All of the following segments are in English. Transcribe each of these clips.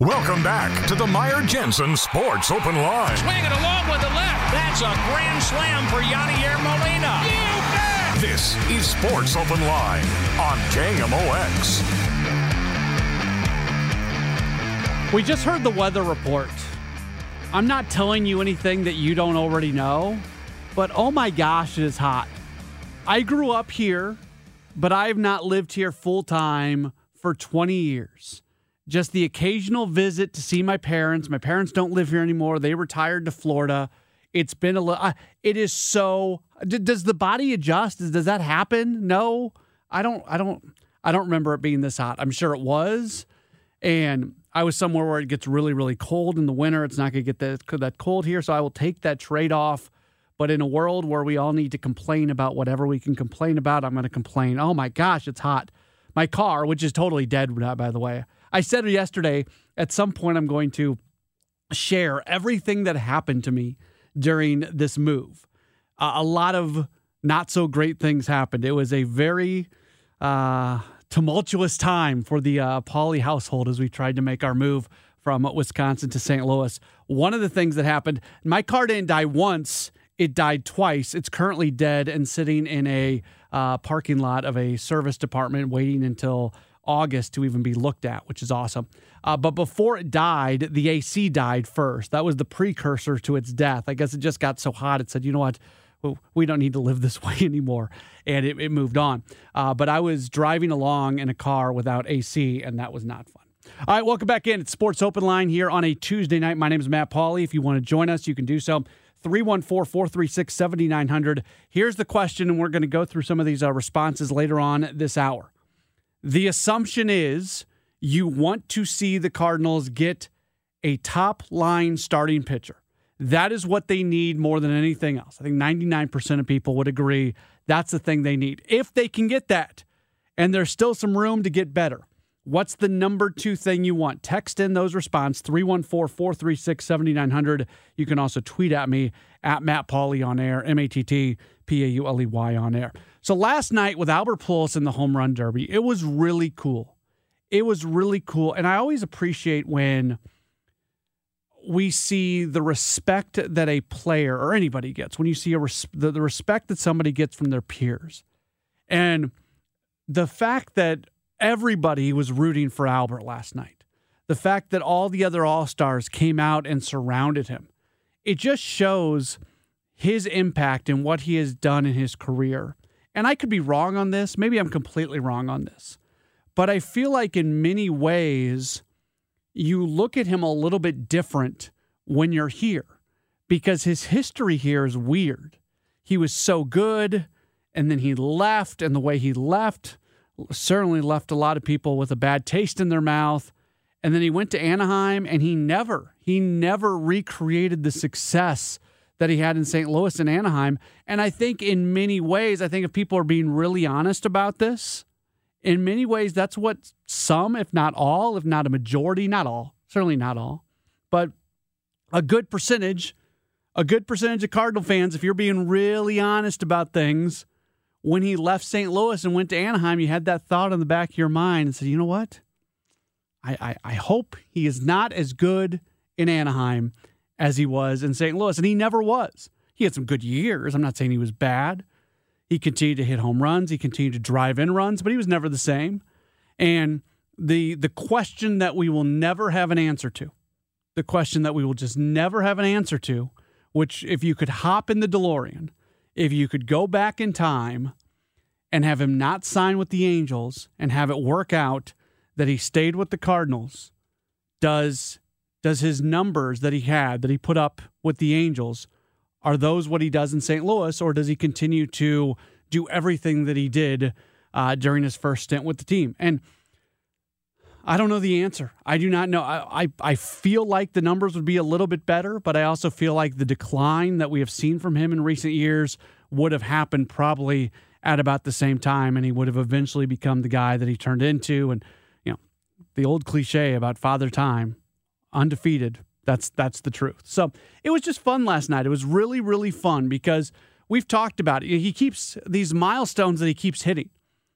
Welcome back to the Meyer Jensen Sports Open Line. Swing it along with the left. That's a grand slam for Yadier Molina. You bet. This is Sports Open Line on KMOX. We just heard the weather report. I'm not telling you anything that you don't already know, but oh my gosh, it is hot. I grew up here, but I have not lived here full time for 20 years. Just the occasional visit to see my parents. My parents don't live here anymore. They retired to Florida. It's been a little, it is so, does the body adjust? Does that happen? No, I don't, I don't, I don't remember it being this hot. I'm sure it was. And I was somewhere where it gets really, really cold in the winter. It's not going to get that, that cold here. So I will take that trade off. But in a world where we all need to complain about whatever we can complain about, I'm going to complain. Oh my gosh, it's hot. My car, which is totally dead, by the way. I said yesterday, at some point, I'm going to share everything that happened to me during this move. Uh, a lot of not so great things happened. It was a very, uh, tumultuous time for the uh, household as we tried to make our move from Wisconsin to St. Louis. One of the things that happened, my car didn't die once, it died twice. It's currently dead and sitting in a uh, parking lot of a service department waiting until August to even be looked at, which is awesome. Uh, but before it died, the AC died first. That was the precursor to its death. I guess it just got so hot, it said, you know what? we don't need to live this way anymore. And it, it moved on. Uh, but I was driving along in a car without AC, and that was not fun. All right, welcome back in. It's Sports Open Line here on a Tuesday night. My name is Matt Pauley. If you want to join us, you can do so. 314 436 7900. Here's the question, and we're going to go through some of these uh, responses later on this hour. The assumption is you want to see the Cardinals get a top line starting pitcher. That is what they need more than anything else. I think 99% of people would agree that's the thing they need. If they can get that, and there's still some room to get better, what's the number two thing you want? Text in those response 314 436 7900. You can also tweet at me at Matt Pauley on air, M A T T P A U L E Y on air. So last night with Albert Pujols in the home run derby, it was really cool. It was really cool. And I always appreciate when we see the respect that a player or anybody gets when you see a res- the, the respect that somebody gets from their peers and the fact that everybody was rooting for albert last night the fact that all the other all-stars came out and surrounded him it just shows his impact and what he has done in his career and i could be wrong on this maybe i'm completely wrong on this but i feel like in many ways you look at him a little bit different when you're here because his history here is weird. He was so good and then he left, and the way he left certainly left a lot of people with a bad taste in their mouth. And then he went to Anaheim and he never, he never recreated the success that he had in St. Louis and Anaheim. And I think in many ways, I think if people are being really honest about this, in many ways, that's what some, if not all, if not a majority, not all, certainly not all, but a good percentage, a good percentage of Cardinal fans, if you're being really honest about things, when he left St. Louis and went to Anaheim, you had that thought in the back of your mind and said, you know what? I, I, I hope he is not as good in Anaheim as he was in St. Louis. And he never was. He had some good years. I'm not saying he was bad. He continued to hit home runs. He continued to drive in runs, but he was never the same. And the the question that we will never have an answer to, the question that we will just never have an answer to, which if you could hop in the DeLorean, if you could go back in time and have him not sign with the Angels and have it work out that he stayed with the Cardinals, does does his numbers that he had that he put up with the Angels are those what he does in St. Louis, or does he continue to do everything that he did uh, during his first stint with the team? And I don't know the answer. I do not know. I, I, I feel like the numbers would be a little bit better, but I also feel like the decline that we have seen from him in recent years would have happened probably at about the same time, and he would have eventually become the guy that he turned into. And you know, the old cliche about Father Time, undefeated, that's that's the truth. So it was just fun last night. It was really really fun because we've talked about it. He keeps these milestones that he keeps hitting,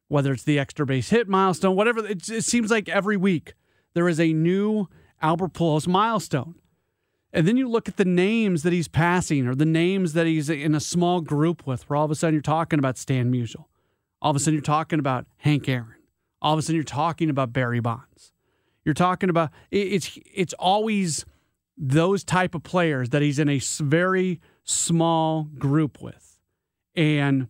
whether it's the extra base hit milestone, whatever. It, it seems like every week there is a new Albert Pujols milestone. And then you look at the names that he's passing or the names that he's in a small group with, where all of a sudden you're talking about Stan Musial. All of a sudden you're talking about Hank Aaron. All of a sudden you're talking about Barry Bonds. You're talking about it's it's always those type of players that he's in a very small group with. And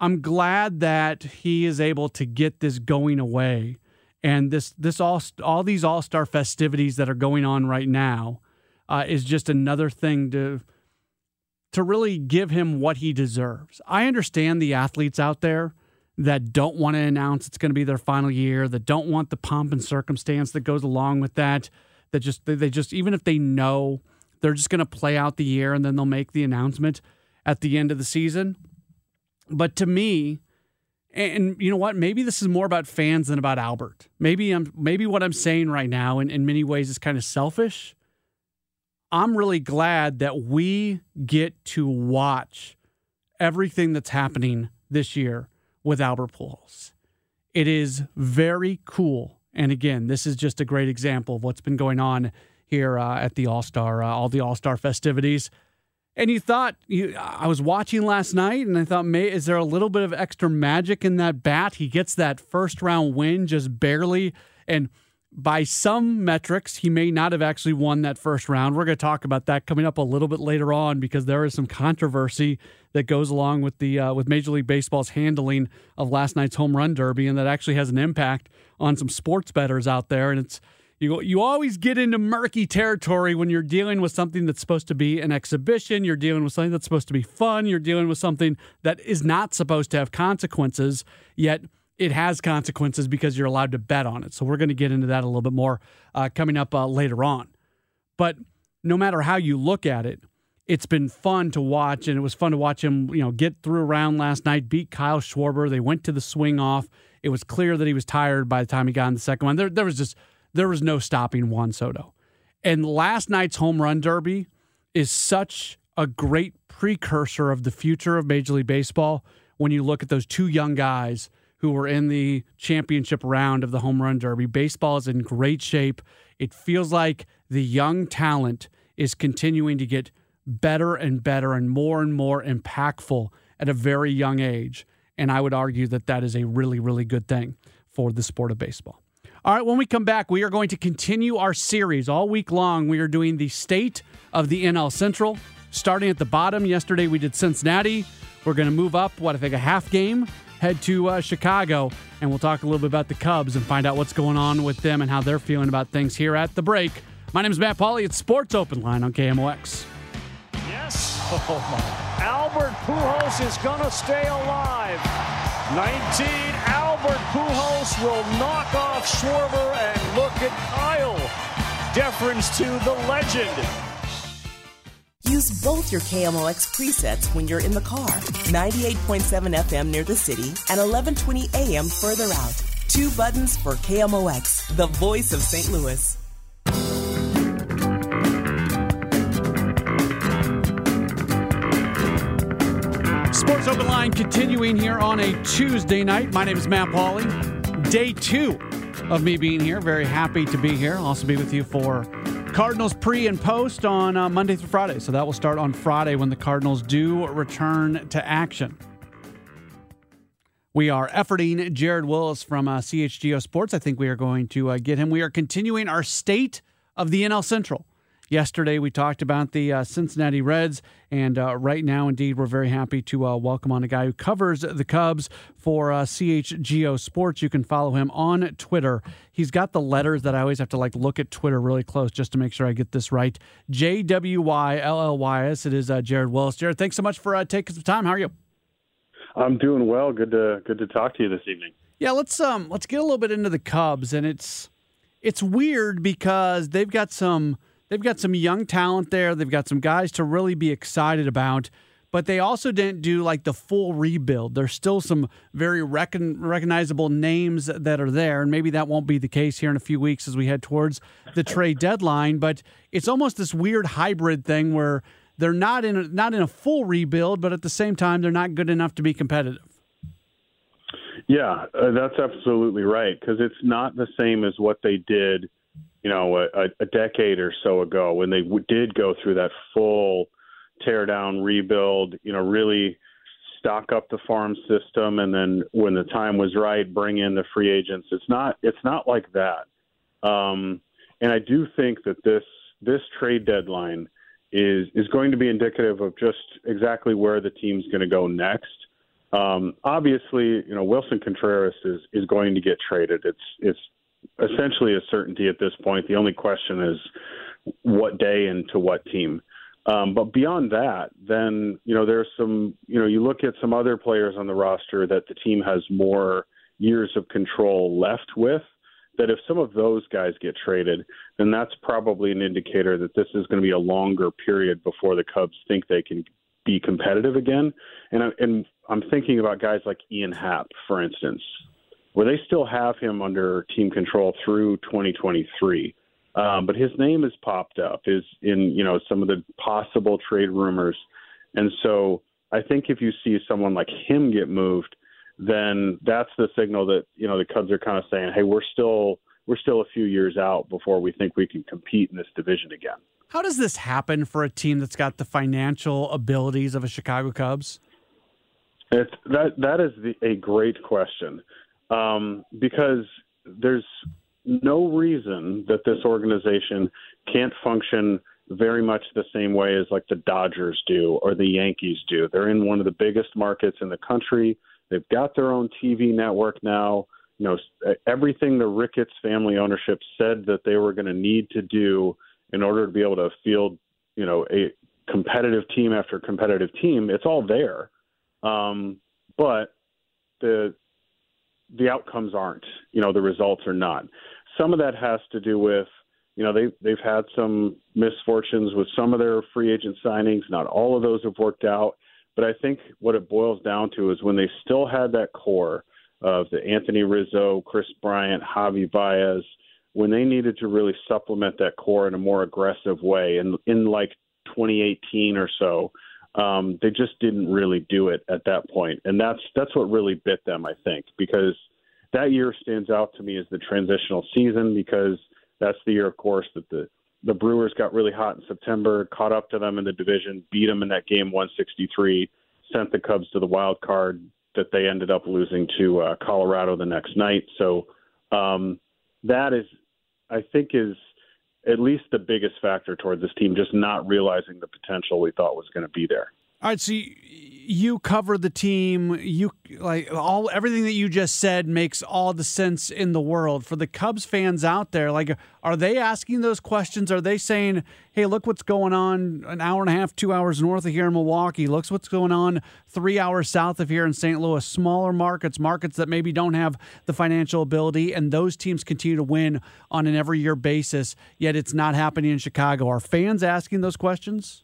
I'm glad that he is able to get this going away and this this all all these all-star festivities that are going on right now uh, is just another thing to to really give him what he deserves. I understand the athletes out there that don't want to announce it's going to be their final year, that don't want the pomp and circumstance that goes along with that, that just they just even if they know they're just going to play out the year and then they'll make the announcement at the end of the season. But to me, and you know what? Maybe this is more about fans than about Albert. Maybe I'm maybe what I'm saying right now in, in many ways is kind of selfish. I'm really glad that we get to watch everything that's happening this year with Albert Pujols. It is very cool. And again, this is just a great example of what's been going on here uh, at the All Star, uh, all the All Star festivities. And you thought you, I was watching last night, and I thought, may, is there a little bit of extra magic in that bat? He gets that first round win just barely, and by some metrics, he may not have actually won that first round. We're going to talk about that coming up a little bit later on because there is some controversy that goes along with the uh, with Major League Baseball's handling of last night's home run derby, and that actually has an impact on some sports bettors out there. And it's you you always get into murky territory when you're dealing with something that's supposed to be an exhibition. You're dealing with something that's supposed to be fun. You're dealing with something that is not supposed to have consequences. Yet it has consequences because you're allowed to bet on it. So we're going to get into that a little bit more uh, coming up uh, later on. But no matter how you look at it, it's been fun to watch, and it was fun to watch him, you know, get through a round last night, beat Kyle Schwarber. They went to the swing off. It was clear that he was tired by the time he got in the second one. There, there was just there was no stopping Juan Soto. And last night's home run derby is such a great precursor of the future of Major League Baseball when you look at those two young guys who were in the championship round of the home run derby. Baseball is in great shape. It feels like the young talent is continuing to get better and better and more and more impactful at a very young age. And I would argue that that is a really, really good thing for the sport of baseball. All right, when we come back, we are going to continue our series all week long. We are doing the state of the NL Central, starting at the bottom. Yesterday we did Cincinnati. We're going to move up, what I think, a half game head to uh, Chicago, and we'll talk a little bit about the Cubs and find out what's going on with them and how they're feeling about things here at the break. My name is Matt Pauley. It's Sports Open Line on KMOX. Yes. Oh, Albert Pujols is going to stay alive. 19. Albert Pujols will knock off Schwarber and look at Kyle. Deference to the legend. Use both your KMOX presets when you're in the car. 98.7 FM near the city and 1120 AM further out. Two buttons for KMOX, the voice of St. Louis. Sports Open Line continuing here on a Tuesday night. My name is Matt Pauley. Day two of me being here. Very happy to be here. I'll also be with you for Cardinals pre and post on uh, Monday through Friday. So that will start on Friday when the Cardinals do return to action. We are efforting Jared Wyllys from uh, CHGO Sports. I think we are going to uh, get him. We are continuing our state of the NL Central. Yesterday, we talked about the uh, Cincinnati Reds, and uh, right now, indeed, we're very happy to uh, welcome on a guy who covers the Cubs for uh, CHGO Sports. You can follow him on Twitter. He's got the letters that I always have to like look at Twitter really close just to make sure I get this right. J W Y L L Y S. It is uh, Jared Wyllys. Jared, thanks so much for uh, taking some time. How are you? I'm doing well. Good to good to talk to you this evening. Yeah, let's um let's get a little bit into the Cubs, and it's it's weird because they've got some They've got some young talent there. They've got some guys to really be excited about. But they also didn't do like the full rebuild. There's still some very recon- recognizable names that are there, and maybe that won't be the case here in a few weeks as we head towards the trade deadline. But it's almost this weird hybrid thing where they're not in a, not in a full rebuild, but at the same time they're not good enough to be competitive. Yeah, uh, that's absolutely right because it's not the same as what they did you know, a, a decade or so ago when they w- did go through that full tear down, rebuild, you know, really stock up the farm system, and then when the time was right, bring in the free agents. It's not it's not like that. Um, and I do think that this this trade deadline is is going to be indicative of just exactly where the team's going to go next. Um, obviously, you know Willson Contreras is is going to get traded. It's it's essentially a certainty at this point. The only question is what day and to what team. Um, but beyond that, then you know there's some you know you look at some other players on the roster that the team has more years of control left with. That if some of those guys get traded, then that's probably an indicator that this is going to be a longer period before the Cubs think they can be competitive again. And I, and I'm thinking about guys like Ian Happ, for instance, where they still have him under team control through 2023. Um, but his name has popped up is in you know some of the possible trade rumors, and so I think if you see someone like him get moved, then that's the signal that you know the Cubs are kind of saying, hey, we're still we're still a few years out before we think we can compete in this division again. How does this happen for a team that's got the financial abilities of a Chicago Cubs? It's, that that is the, a great question um, because there's no reason that this organization can't function very much the same way as like the Dodgers do or the Yankees do. They're in one of the biggest markets in the country. They've got their own TV network now. You know, everything the Ricketts family ownership said that they were going to need to do in order to be able to field, you know, a competitive team after competitive team, it's all there. Um, but the the outcomes aren't. You know, the results are not some of that has to do with you know they they've had some misfortunes with some of their free agent signings. Not all of those have worked out, but I think what it boils down to is when they still had that core of the Anthony Rizzo, Kris Bryant, Javy Baez, when they needed to really supplement that core in a more aggressive way, and in like 2018 or so, um, they just didn't really do it at that point, and that's that's what really bit them, I think, because that year stands out to me as the transitional season because that's the year, of course, that the the Brewers got really hot in September, caught up to them in the division, beat them in that game 163, sent the Cubs to the wild card that they ended up losing to uh, Colorado the next night. So um, that is, I think, is at least the biggest factor toward this team just not realizing the potential we thought was going to be there. All right, so you, you cover the team. You like all everything that you just said makes all the sense in the world for the Cubs fans out there. Like, are they asking those questions? Are they saying, "Hey, look what's going on an hour and a half, two hours north of here in Milwaukee. Looks what's going on three hours south of here in St. Louis. Smaller markets, markets that maybe don't have the financial ability, and those teams continue to win on an every year basis. Yet it's not happening in Chicago. Are fans asking those questions?"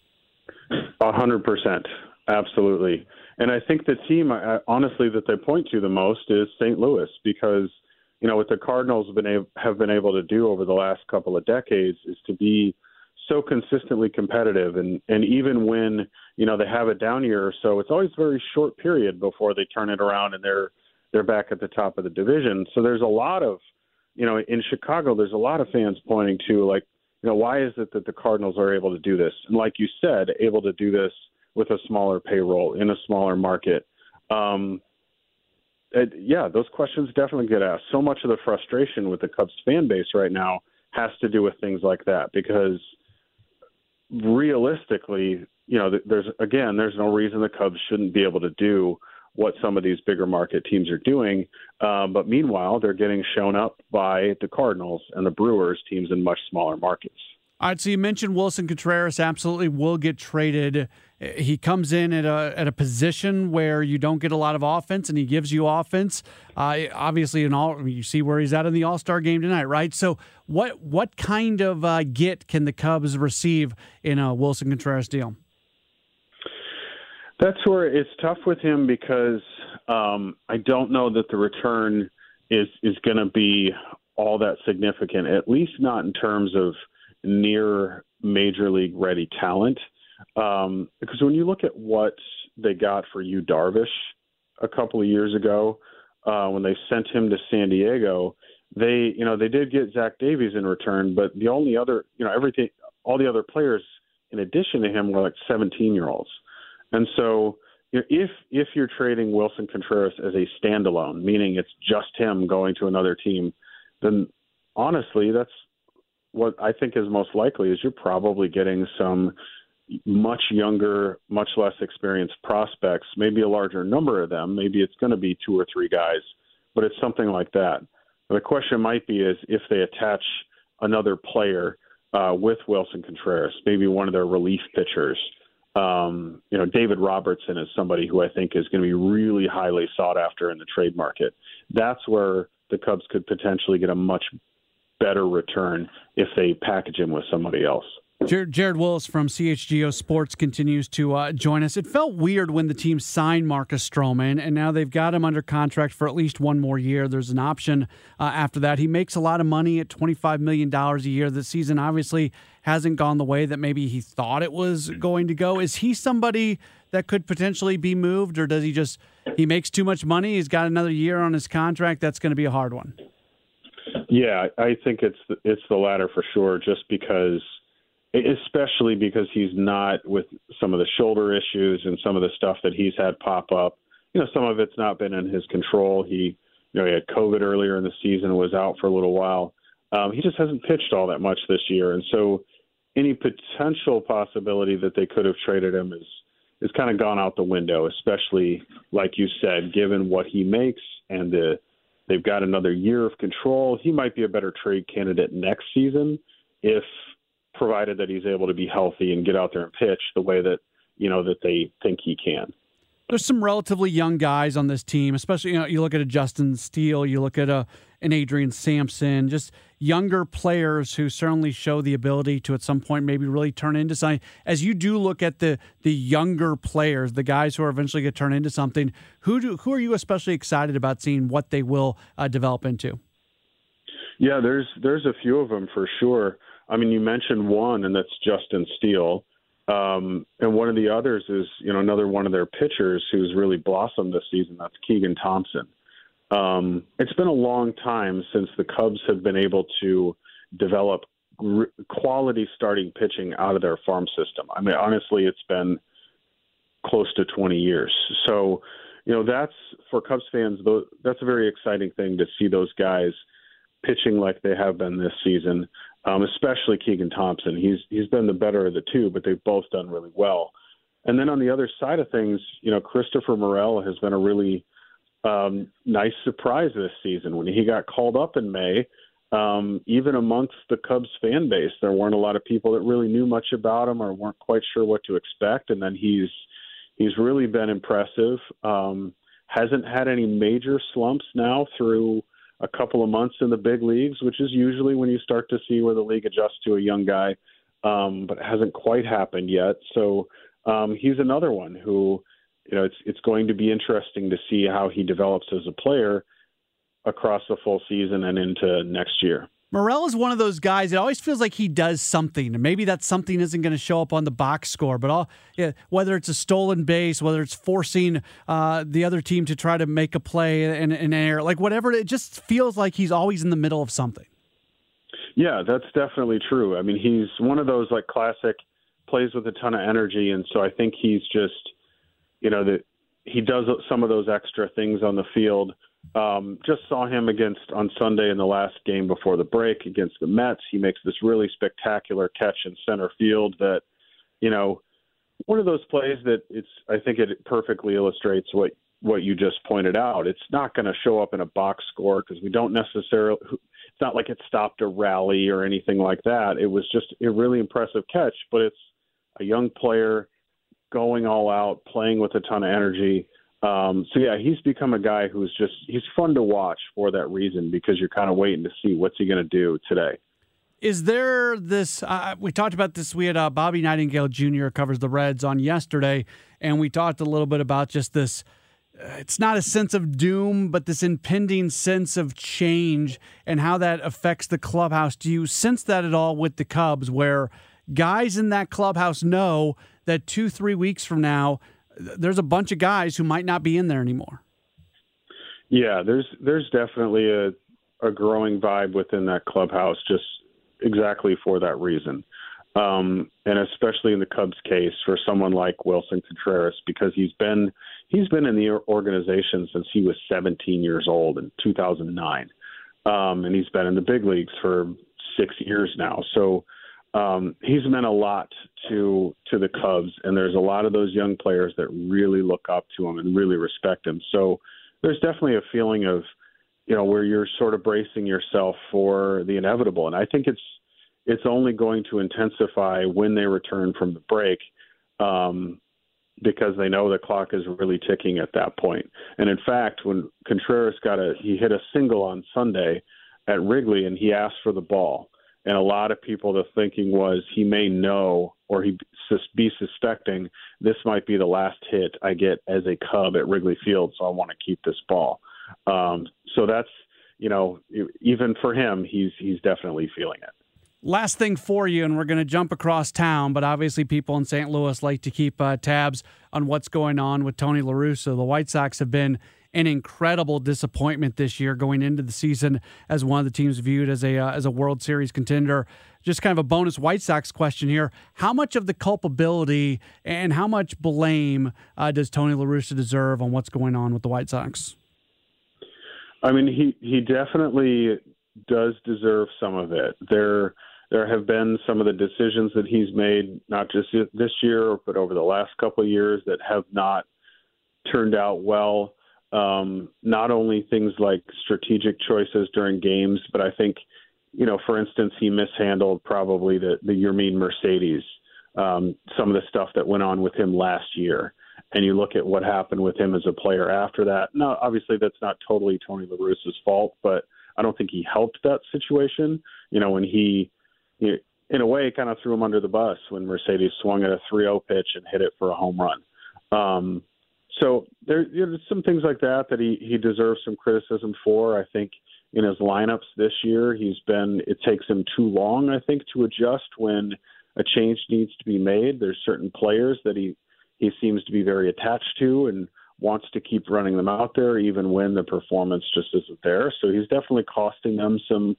A hundred percent, absolutely. And I think the team, I, honestly, that they point to the most is St. Louis because you know what the Cardinals have been able, have been able to do over the last couple of decades is to be so consistently competitive and and even when you know they have a down year or so it's always a very short period before they turn it around and they're they're back at the top of the division so there's a lot of you know in Chicago there's a lot of fans pointing to like you know, why is it that the Cardinals are able to do this? And like you said, able to do this with a smaller payroll in a smaller market. Um, it, yeah, those questions definitely get asked. So much of the frustration with the Cubs fan base right now has to do with things like that because realistically, you know, there's again, there's no reason the Cubs shouldn't be able to do what some of these bigger market teams are doing. Um, but meanwhile, they're getting shown up by the Cardinals and the Brewers, teams in much smaller markets. All right, so you mentioned Willson Contreras absolutely will get traded. He comes in at a at a position where you don't get a lot of offense, and he gives you offense. Uh, obviously, in all you see where he's at in the All Star game tonight, right? So, what what kind of uh, get can the Cubs receive in a Willson Contreras deal? That's where it's tough with him because um, I don't know that the return is is going to be all that significant. At least not in terms of near major league ready talent. Um, because when you look at what they got for Yu Darvish a couple of years ago, uh, when they sent him to San Diego, they you know they did get Zach Davies in return, but the only other you know everything all the other players in addition to him were like 17 year olds, and so if if you're trading Willson Contreras as a standalone, meaning it's just him going to another team, then honestly, that's what I think is most likely is you're probably getting some much younger, much less experienced prospects, maybe a larger number of them. Maybe it's going to be two or three guys, but it's something like that. The question might be is if they attach another player uh, with Willson Contreras, maybe one of their relief pitchers. Um, you know, David Robertson is somebody who I think is going to be really highly sought after in the trade market. That's where the Cubs could potentially get a much better return if they package him with somebody else. Jared, Wyllys from CHGO Sports continues to uh, join us. It felt weird when the team signed Marcus Stroman, and now they've got him under contract for at least one more year. There's an option uh, after that. He makes a lot of money at $25 million a year. The season obviously hasn't gone the way that maybe he thought it was going to go. Is he somebody that could potentially be moved, or does he just he makes too much money? He's got another year on his contract. That's going to be a hard one. Yeah, I think it's the, it's the latter for sure. Just because especially because he's not with some of the shoulder issues and some of the stuff that he's had pop up. You know, some of it's not been in his control. He, you know, he had COVID earlier in the season, was out for a little while. Um, he just hasn't pitched all that much this year, and so any potential possibility that they could have traded him is is kind of gone out the window. Especially like you said, given what he makes and the they've got another year of control. He might be a better trade candidate next season if provided that he's able to be healthy and get out there and pitch the way that you know that they think he can. There's some relatively young guys on this team, especially you know you look at a Justin Steele, you look at a an Adrian Sampson, just younger players who certainly show the ability to at some point maybe really turn into something. As you do look at the the younger players, the guys who are eventually going to turn into something, who do who are you especially excited about seeing what they will uh, develop into? Yeah, there's there's a few of them for sure. I mean, you mentioned one, and that's Justin Steele. Um, and one of the others is, you know, another one of their pitchers who's really blossomed this season. That's Keegan Thompson. Um, it's been a long time since the Cubs have been able to develop r- quality starting pitching out of their farm system. I mean, honestly, it's been close to 20 years. So, you know, that's for Cubs fans. That's a very exciting thing to see those guys pitching like they have been this season um, especially Keegan Thompson. He's he's been the better of the two, but they've both done really well. And then on the other side of things, you know, Christopher Morel has been a really um, nice surprise this season. When he got called up in May, um, even amongst the Cubs fan base, there weren't a lot of people that really knew much about him or weren't quite sure what to expect. And then he's he's really been impressive. Um, hasn't had any major slumps now through a couple of months in the big leagues, which is usually when you start to see where the league adjusts to a young guy, um, but it hasn't quite happened yet. So um, he's another one who, you know, it's it's going to be interesting to see how he develops as a player across the full season and into next year. Morel is one of those guys. It always feels like he does something, and maybe that something isn't going to show up on the box score. But all, yeah, whether it's a stolen base, whether it's forcing uh, the other team to try to make a play in an air, like whatever, it just feels like he's always in the middle of something. Yeah, that's definitely true. I mean, he's one of those like classic plays with a ton of energy, and so I think he's just, you know, that he does some of those extra things on the field um, just saw him against on Sunday in the last game before the break against the Mets. He makes this really spectacular catch in center field that, you know, one of those plays that it's. I think it perfectly illustrates what what you just pointed out. It's not going to show up in a box score because we don't necessarily. It's not like it stopped a rally or anything like that. It was just a really impressive catch, but it's a young player going all out, playing with a ton of energy um, so yeah, he's become a guy who's just he's fun to watch for that reason because you're kind of waiting to see what's he going to do today. Is there this? Uh, we talked about this. We had uh, Bobby Nightengale Jr. covers the Reds on yesterday, and we talked a little bit about just this. Uh, it's not a sense of doom, but this impending sense of change and how that affects the clubhouse. Do you sense that at all with the Cubs, where guys in that clubhouse know that two, three weeks from now there's a bunch of guys who might not be in there anymore. Yeah, there's there's definitely a a growing vibe within that clubhouse, just exactly for that reason. Um, and especially in the Cubs case for someone like Willson Contreras because he's been he's been in the organization since he was 17 years old in 2009, um, and he's been in the big leagues for six years now. So um, he's meant a lot to to the Cubs, and there's a lot of those young players that really look up to him and really respect him. So there's definitely a feeling of you know where you're sort of bracing yourself for the inevitable, and I think it's it's only going to intensify when they return from the break. Um, because they know the clock is really ticking at that point. And in fact, when Contreras got a he hit a single on Sunday at Wrigley and he asked for the ball. And a lot of people the thinking was he may know or he be suspecting this might be the last hit I get as a Cub at Wrigley Field, so I want to keep this ball. Um, so that's you know even for him, he's he's definitely feeling it. Last thing for you, and we're going to jump across town, but obviously people in St. Louis like to keep uh, tabs on what's going on with Tony La Russa The White Sox have been an incredible disappointment this year going into the season as one of the teams viewed as a uh, as a World Series contender. Just kind of a bonus White Sox question here: How much of the culpability and how much blame uh, does Tony La Russa deserve on what's going on with the White Sox? I mean, he he definitely does deserve some of it. There there have been some of the decisions that he's made, not just this year, but over the last couple of years, that have not turned out well. Um, not only things like strategic choices during games, but I think, you know, for instance, he mishandled probably the the Yermin Mercedes, um, some of the stuff that went on with him last year. And you look at what happened with him as a player after that. Now, obviously, that's not totally Tony La Russa's fault, but I don't think he helped that situation. You know, when he in a way, kind of threw him under the bus when Mercedes swung at a 3-0 pitch and hit it for a home run. Um, so there, you know, there's some things like that that he he deserves some criticism for. I think in his lineups this year, he's been. It takes him too long, I think, to adjust when a change needs to be made. There's certain players that he he seems to be very attached to and wants to keep running them out there even when the performance just isn't there. So he's definitely costing them some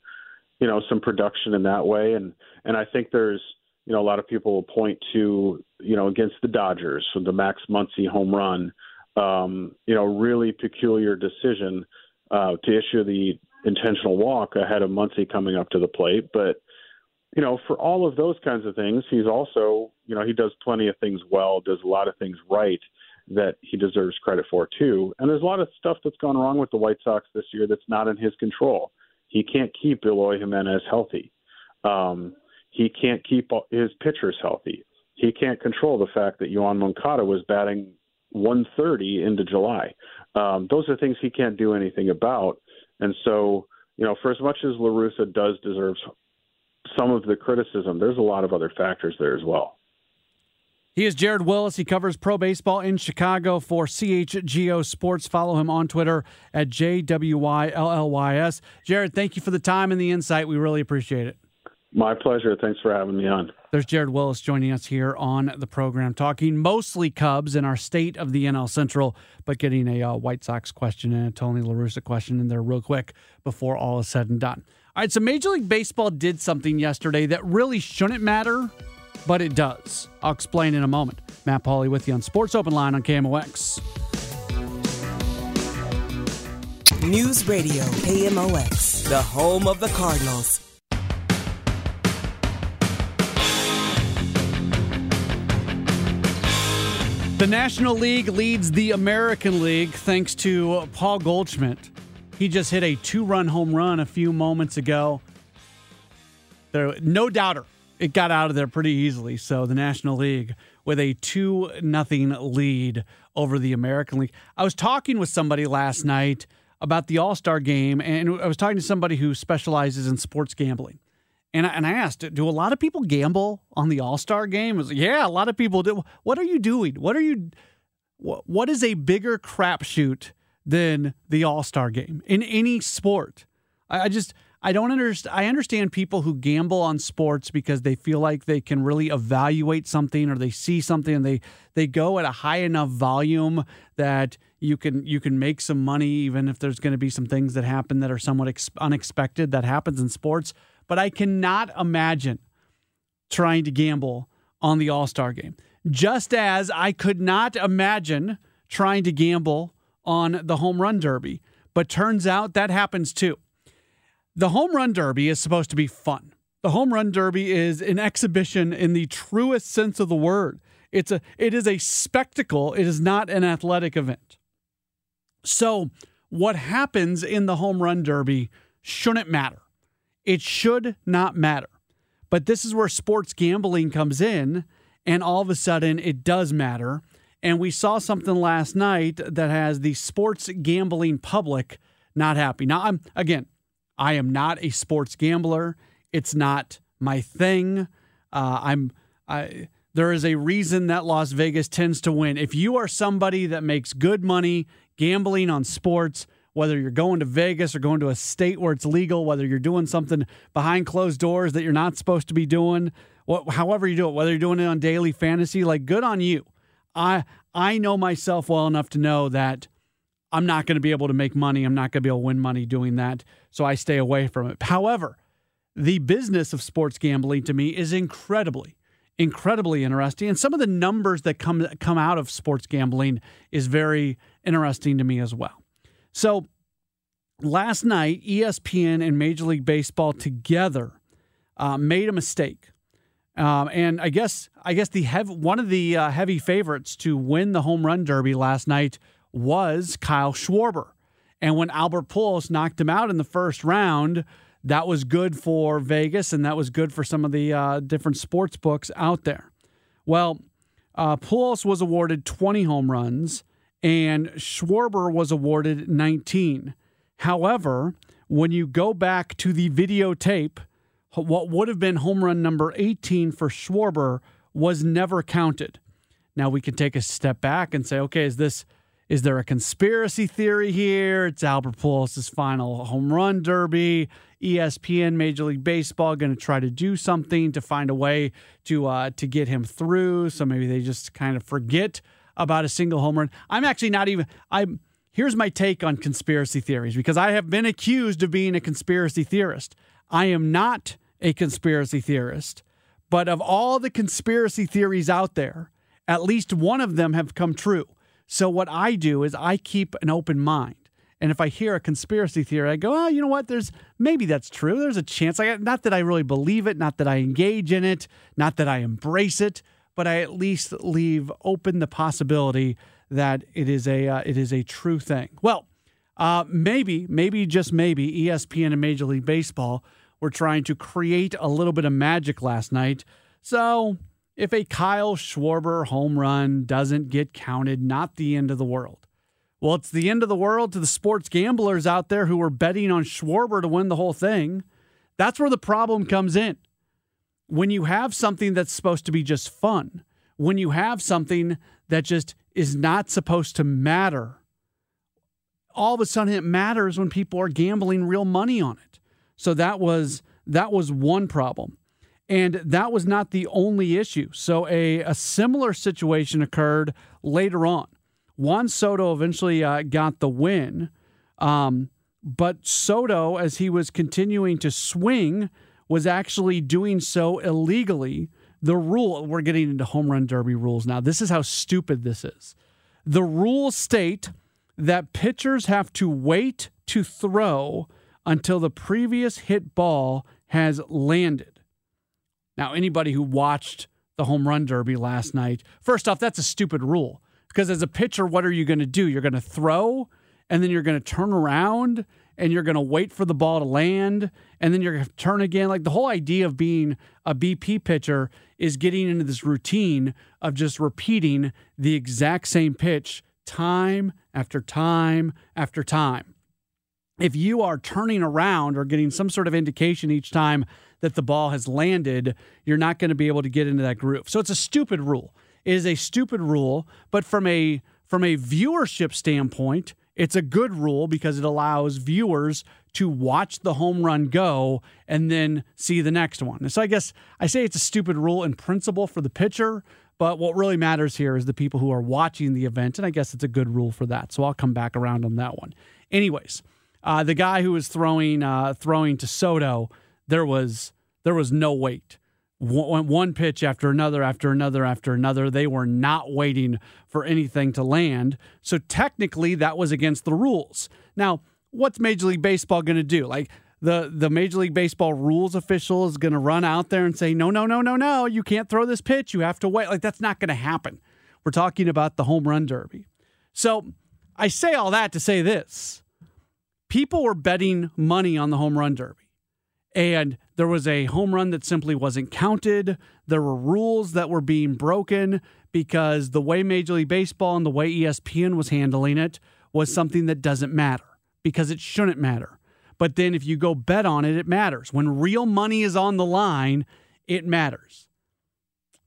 you know some production in that way and and I think there's you know a lot of people will point to you know against the Dodgers with the Max Muncy home run. Um, you know really peculiar decision uh, to issue the intentional walk ahead of Muncy coming up to the plate. But you know for all of those kinds of things he's also you know he does plenty of things well does a lot of things right that he deserves credit for too. And there's a lot of stuff that's gone wrong with the White Sox this year that's not in his control. He can't keep Eloy Jimenez healthy. Um, he can't keep his pitchers healthy. He can't control the fact that Yoan Moncada was batting 130 into July. Um, those are things he can't do anything about. And so, you know, for as much as La Russa does deserve some of the criticism, there's a lot of other factors there as well. He is Jared Wyllys. He covers pro baseball in Chicago for CHGO Sports. Follow him on Twitter at JWYLLYS. Jared, thank you for the time and the insight. We really appreciate it. My pleasure. Thanks for having me on. There's Jared Wyllys joining us here on the program, talking mostly Cubs in our state of the NL Central, but getting a uh, White Sox question and a Tony La Russa question in there real quick before all is said and done. All right, so Major League Baseball did something yesterday that really shouldn't matter but it does. I'll explain in a moment. Matt Pauley with you on Sports Open Line on KMOX. News Radio KMOX, the home of the Cardinals. The National League leads the American League thanks to Paul Goldschmidt. He just hit a two run home run a few moments ago. There, no doubter it got out of there pretty easily. So the National League with a 2 nothing lead over the American League. I was talking with somebody last night about the All-Star game and I was talking to somebody who specializes in sports gambling. And I, and I asked, do a lot of people gamble on the All-Star game? Was yeah, a lot of people do. What are you doing? What are you what, what is a bigger crapshoot than the All-Star game in any sport? I, I just I don't understand. I understand people who gamble on sports because they feel like they can really evaluate something or they see something and they they go at a high enough volume that You can you can make some money even if there's going to be some things that happen that are somewhat ex- unexpected that happens in sports. But I cannot imagine trying to gamble on the All Star game. Just as I could not imagine trying to gamble on the home run derby. But turns out that happens too. The home run derby is supposed to be fun. The home run derby is an exhibition in the truest sense of the word. It's a it is a spectacle. It is not an athletic event. So, what happens in the home run derby shouldn't matter. It should not matter. But this is where sports gambling comes in, and all of a sudden it does matter. And we saw something last night that has the sports gambling public not happy. Now, I'm again, I am not a sports gambler. It's not my thing. Uh, I'm I there is a reason that Las Vegas tends to win. If you are somebody that makes good money gambling on sports, whether you're going to Vegas or going to a state where it's legal, whether you're doing something behind closed doors that you're not supposed to be doing, what, however you do it, whether you're doing it on daily fantasy, like good on you. I I know myself well enough to know that I'm not going to be able to make money. I'm not going to be able to win money doing that. So I stay away from it. However, the business of sports gambling to me is incredibly, incredibly interesting. And some of the numbers that come come out of sports gambling is very interesting to me as well. So last night, ESPN and Major League Baseball together uh, made a mistake. Um, and I guess I guess the one of the uh, heavy favorites to win the home run derby last night was Kyle Schwarber. And when Albert Pujols knocked him out in the first round, that was good for Vegas and that was good for some of the uh, different sports books out there. Well, uh, Pujols was awarded 20 home runs and Schwarber was awarded 19. However, when you go back to the videotape, what would have been home run number 18 for Schwarber was never counted. Now we can take a step back and say, okay, is this is there a conspiracy theory here? It's Albert Pujols' final home run derby. ESPN, Major League Baseball, going to try to do something to find a way to uh, to get him through. So maybe they just kind of forget about a single home run. I'm actually not even. I'm here's my take on conspiracy theories because I have been accused of being a conspiracy theorist. I am not a conspiracy theorist, but of all the conspiracy theories out there, at least one of them have come true. So what I do is I keep an open mind. And if I hear a conspiracy theory, I go, oh, you know what? There's maybe that's true. There's a chance. I not that I really believe it, not that I engage in it, not that I embrace it, but I at least leave open the possibility that it is a uh, it is a true thing. Well, uh, maybe, maybe just maybe, ESPN and Major League Baseball were trying to create a little bit of magic last night. So if a Kyle Schwarber home run doesn't get counted, not the end of the world. Well, it's the end of the world to the sports gamblers out there who were betting on Schwarber to win the whole thing. That's where the problem comes in. When you have something that's supposed to be just fun, when you have something that just is not supposed to matter, all of a sudden it matters when people are gambling real money on it. So that was that was one problem. And that was not the only issue. So a, a similar situation occurred later on. Juan Soto eventually uh, got the win, um, but Soto, as he was continuing to swing, was actually doing so illegally. The rule, we're getting into home run derby rules now. This is how stupid this is. The rules state that pitchers have to wait to throw until the previous hit ball has landed. Now, anybody who watched the home run derby last night, first off, that's a stupid rule because as a pitcher, what are you going to do? You're going to throw and then you're going to turn around and you're going to wait for the ball to land and then you're going to turn again. Like the whole idea of being a BP pitcher is getting into this routine of just repeating the exact same pitch time after time after time. If you are turning around or getting some sort of indication each time that the ball has landed, you're not going to be able to get into that groove. So it's a stupid rule. It is a stupid rule, but from a from a viewership standpoint, it's a good rule because it allows viewers to watch the home run go and then see the next one. So I guess I say it's a stupid rule in principle for the pitcher, But what really matters here is the people who are watching the event, and I guess it's a good rule for that. So I'll come back around on that one. Anyways, uh, the guy who was throwing uh, throwing to Soto, there was there was no wait. One, one pitch after another, after another, after another. They were not waiting for anything to land. So technically, that was against the rules. Now, what's Major League Baseball going to do? Like the the Major League Baseball rules official is going to run out there and say, "No, no, no, no, no, you can't throw this pitch. You have to wait." Like that's not going to happen. We're talking about the home run derby. So, I say all that to say this. People were betting money on the home run derby. And there was a home run that simply wasn't counted. There were rules that were being broken because the way Major League Baseball and the way ESPN was handling it was something that doesn't matter because it shouldn't matter. But then if you go bet on it, it matters. When real money is on the line, it matters.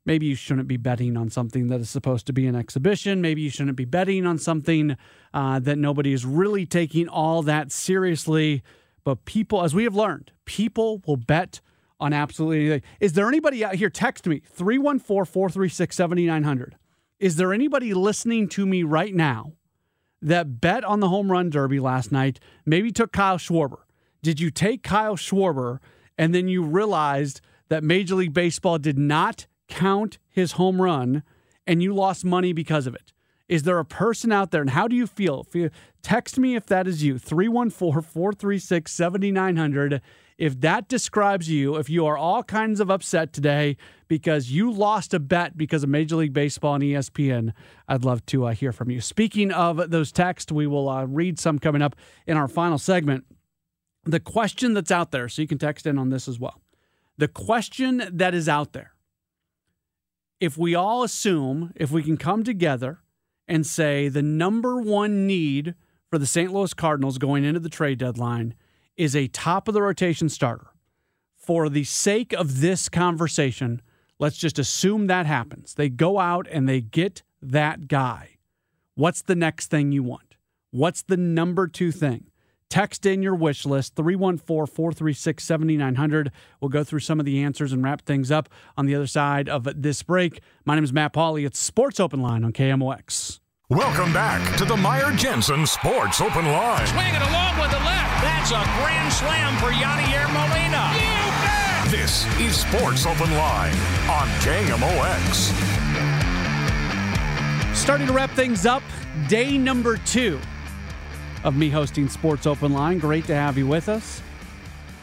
Maybe you shouldn't be betting on something that is supposed to be an exhibition. Maybe you shouldn't be betting on something uh, that nobody is really taking all that seriously. But people, as we have learned, people will bet on absolutely anything. Is there anybody out here? Text me 314 436 7900. Is there anybody listening to me right now that bet on the home run derby last night, maybe took Kyle Schwarber. Did you take Kyle Schwarber and then you realized that Major League Baseball did not count his home run and you lost money because of it? Is there a person out there and how do you feel? You, text me if that is you 314 436 7900 if that describes you, if you are all kinds of upset today because you lost a bet because of Major League Baseball and ESPN, I'd love to uh, hear from you. Speaking of those texts, we will uh, read some coming up in our final segment. The question that's out there, so you can text in on this as well. The question that is out there if we all assume, if we can come together and say the number one need for the St. Louis Cardinals going into the trade deadline is a top of the rotation starter. For the sake of this conversation, let's just assume that happens. They go out and they get that guy. What's the next thing you want? What's the number two thing? Text in your wish list 314 436 7900. We'll go through some of the answers and wrap things up on the other side of this break. My name is Matt Pauley. It's Sports Open Line on KMOX. Welcome back to the Meyer Jensen Sports Open Line. Swinging along with the left. That's a grand slam for Yadier Molina. You bet. This is Sports Open Line on KMOX. Starting to wrap things up, day number two of me hosting Sports Open Line. Great to have you with us.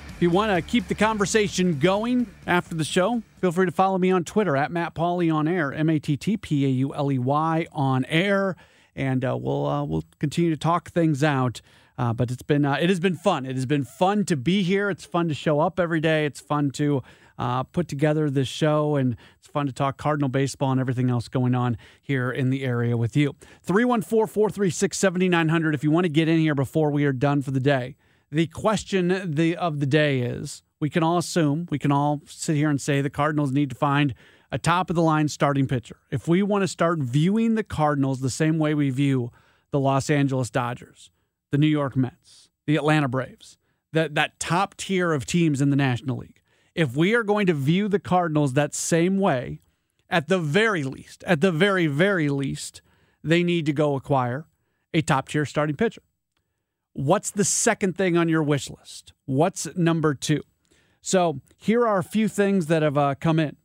If you want to keep the conversation going after the show, feel free to follow me on Twitter at Matt Pauley on air, M A T T P A U L E Y on air, and uh, we'll uh, we'll continue to talk things out. Uh, but it's been uh, it has been fun. It has been fun to be here. It's fun to show up every day. It's fun to uh, put together this show, and it's fun to talk Cardinal baseball and everything else going on here in the area with you. 314 436 7900 if you want to get in here before we are done for the day the question the, of the day is we can all assume, we can all sit here and say the Cardinals need to find a top of the line starting pitcher. If we want to start viewing the Cardinals the same way we view the Los Angeles Dodgers, the New York Mets, the Atlanta Braves, that, that top tier of teams in the National League, if we are going to view the Cardinals that same way, at the very least, at the very, very least, they need to go acquire a top tier starting pitcher. What's the second thing on your wish list? What's number two? So here are a few things that have uh, come in.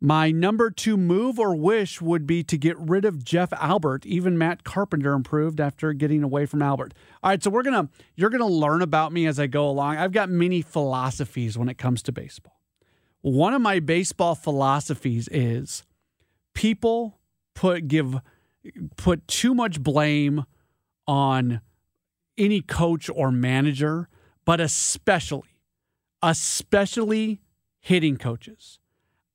My number two move or wish would be to get rid of Jeff Albert. Even Matt Carpenter improved after getting away from Albert. All right, so we're gonna you're gonna learn about me as I go along. I've got many philosophies when it comes to baseball. One of my baseball philosophies is people put give put too much blame on any coach or manager, but especially, especially hitting coaches.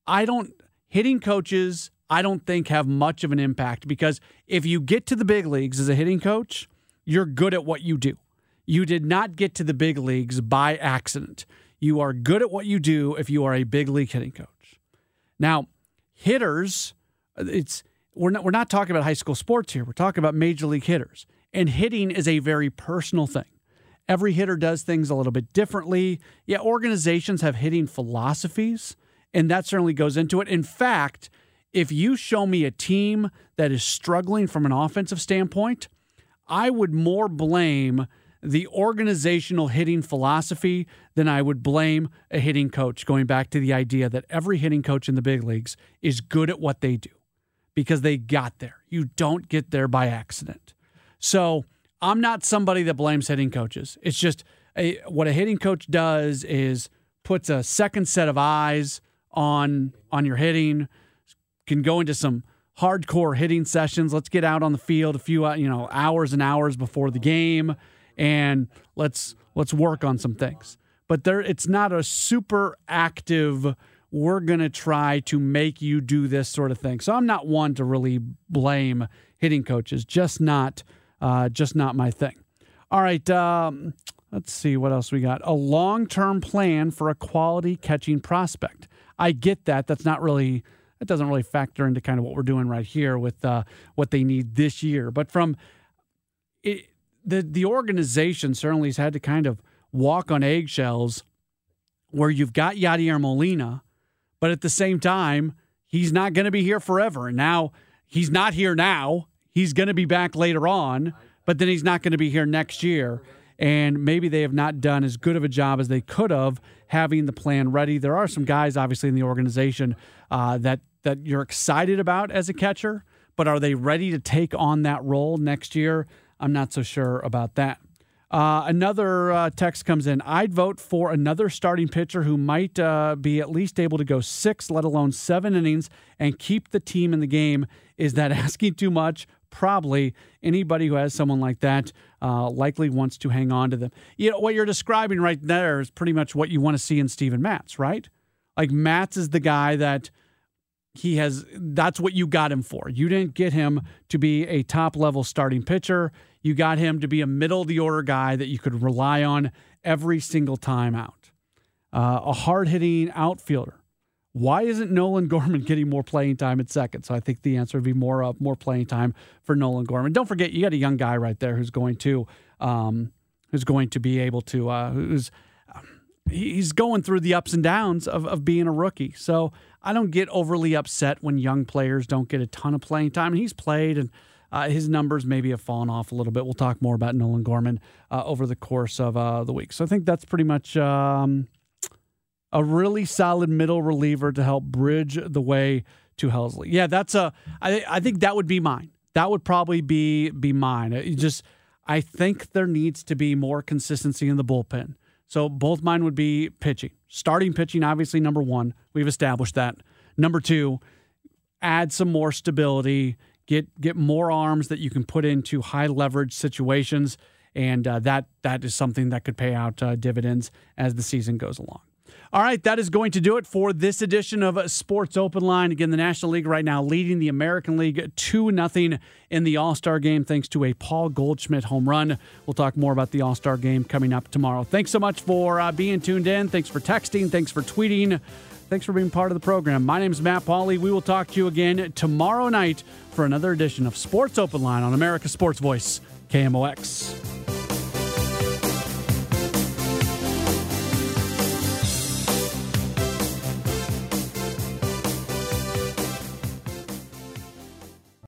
I don't, hitting coaches, I don't think have much of an impact because if you get to the big leagues as a hitting coach, you're good at what you do. You did not get to the big leagues by accident. You are good at what you do if you are a big league hitting coach. Now, hitters, it's we're not we're not talking about high school sports here. We're talking about major league hitters. And hitting is a very personal thing. Every hitter does things a little bit differently. Yeah, organizations have hitting philosophies, and that certainly goes into it. In fact, if you show me a team that is struggling from an offensive standpoint, I would more blame the organizational hitting philosophy than I would blame a hitting coach, going back to the idea that every hitting coach in the big leagues is good at what they do because they got there. You don't get there by accident. So I'm not somebody that blames hitting coaches. It's just a, what a hitting coach does is puts a second set of eyes on on your hitting, can go into some hardcore hitting sessions. Let's get out on the field a few uh, you know hours and hours before the game, and let's let's work on some things. But there, it's not a super active. We're gonna try to make you do this sort of thing. So I'm not one to really blame hitting coaches. Just not, uh, just not my thing. All right. Um, let's see what else we got. A long term plan for a quality catching prospect. I get that. That's not really that doesn't really factor into kind of what we're doing right here with uh, what they need this year. But from it, the the organization certainly has had to kind of walk on eggshells, where you've got Yadier Molina, but at the same time he's not going to be here forever. And now he's not here now. He's going to be back later on, but then he's not going to be here next year and maybe they have not done as good of a job as they could have having the plan ready. There are some guys, obviously, in the organization uh, that that you're excited about as a catcher, but are they ready to take on that role next year? I'm not so sure about that. Uh, another uh, text comes in. I'd vote for another starting pitcher who might uh, be at least able to go six, let alone seven innings, and keep the team in the game. Is that asking too much? probably anybody who has someone like that uh, likely wants to hang on to them. You know, what you're describing right there is pretty much what you want to see in Steven Matz, right? Like Matz is the guy that he has, that's what you got him for. You didn't get him to be a top level starting pitcher. You got him to be a middle of the order guy that you could rely on every single time out. Uh, a hard hitting outfielder why isn't Nolan Gorman getting more playing time at second? So I think the answer would be more of more playing time for Nolan Gorman. Don't forget, you got a young guy right there who's going to um, who's going to be able to uh, who's he's going through the ups and downs of, of being a rookie. So I don't get overly upset when young players don't get a ton of playing time. And he's played and uh, his numbers maybe have fallen off a little bit. We'll talk more about Nolan Gorman uh, over the course of uh, the week. So I think that's pretty much um, a really solid middle reliever to help bridge the way to Helsley. Yeah, that's a. I I think that would be mine. That would probably be be mine. It just I think there needs to be more consistency in the bullpen. So both mine would be pitching. Starting pitching, obviously number one. We've established that. Number two, add some more stability. Get get more arms that you can put into high leverage situations, and uh, that that is something that could pay out uh, dividends as the season goes along. All right, that is going to do it for this edition of Sports Open Line. Again, the National League right now leading the American League 2 0 in the All Star game thanks to a Paul Goldschmidt home run. We'll talk more about the All Star game coming up tomorrow. Thanks so much for uh, being tuned in. Thanks for texting. Thanks for tweeting. Thanks for being part of the program. My name is Matt Pauley. We will talk to you again tomorrow night for another edition of Sports Open Line on America's Sports Voice, KMOX.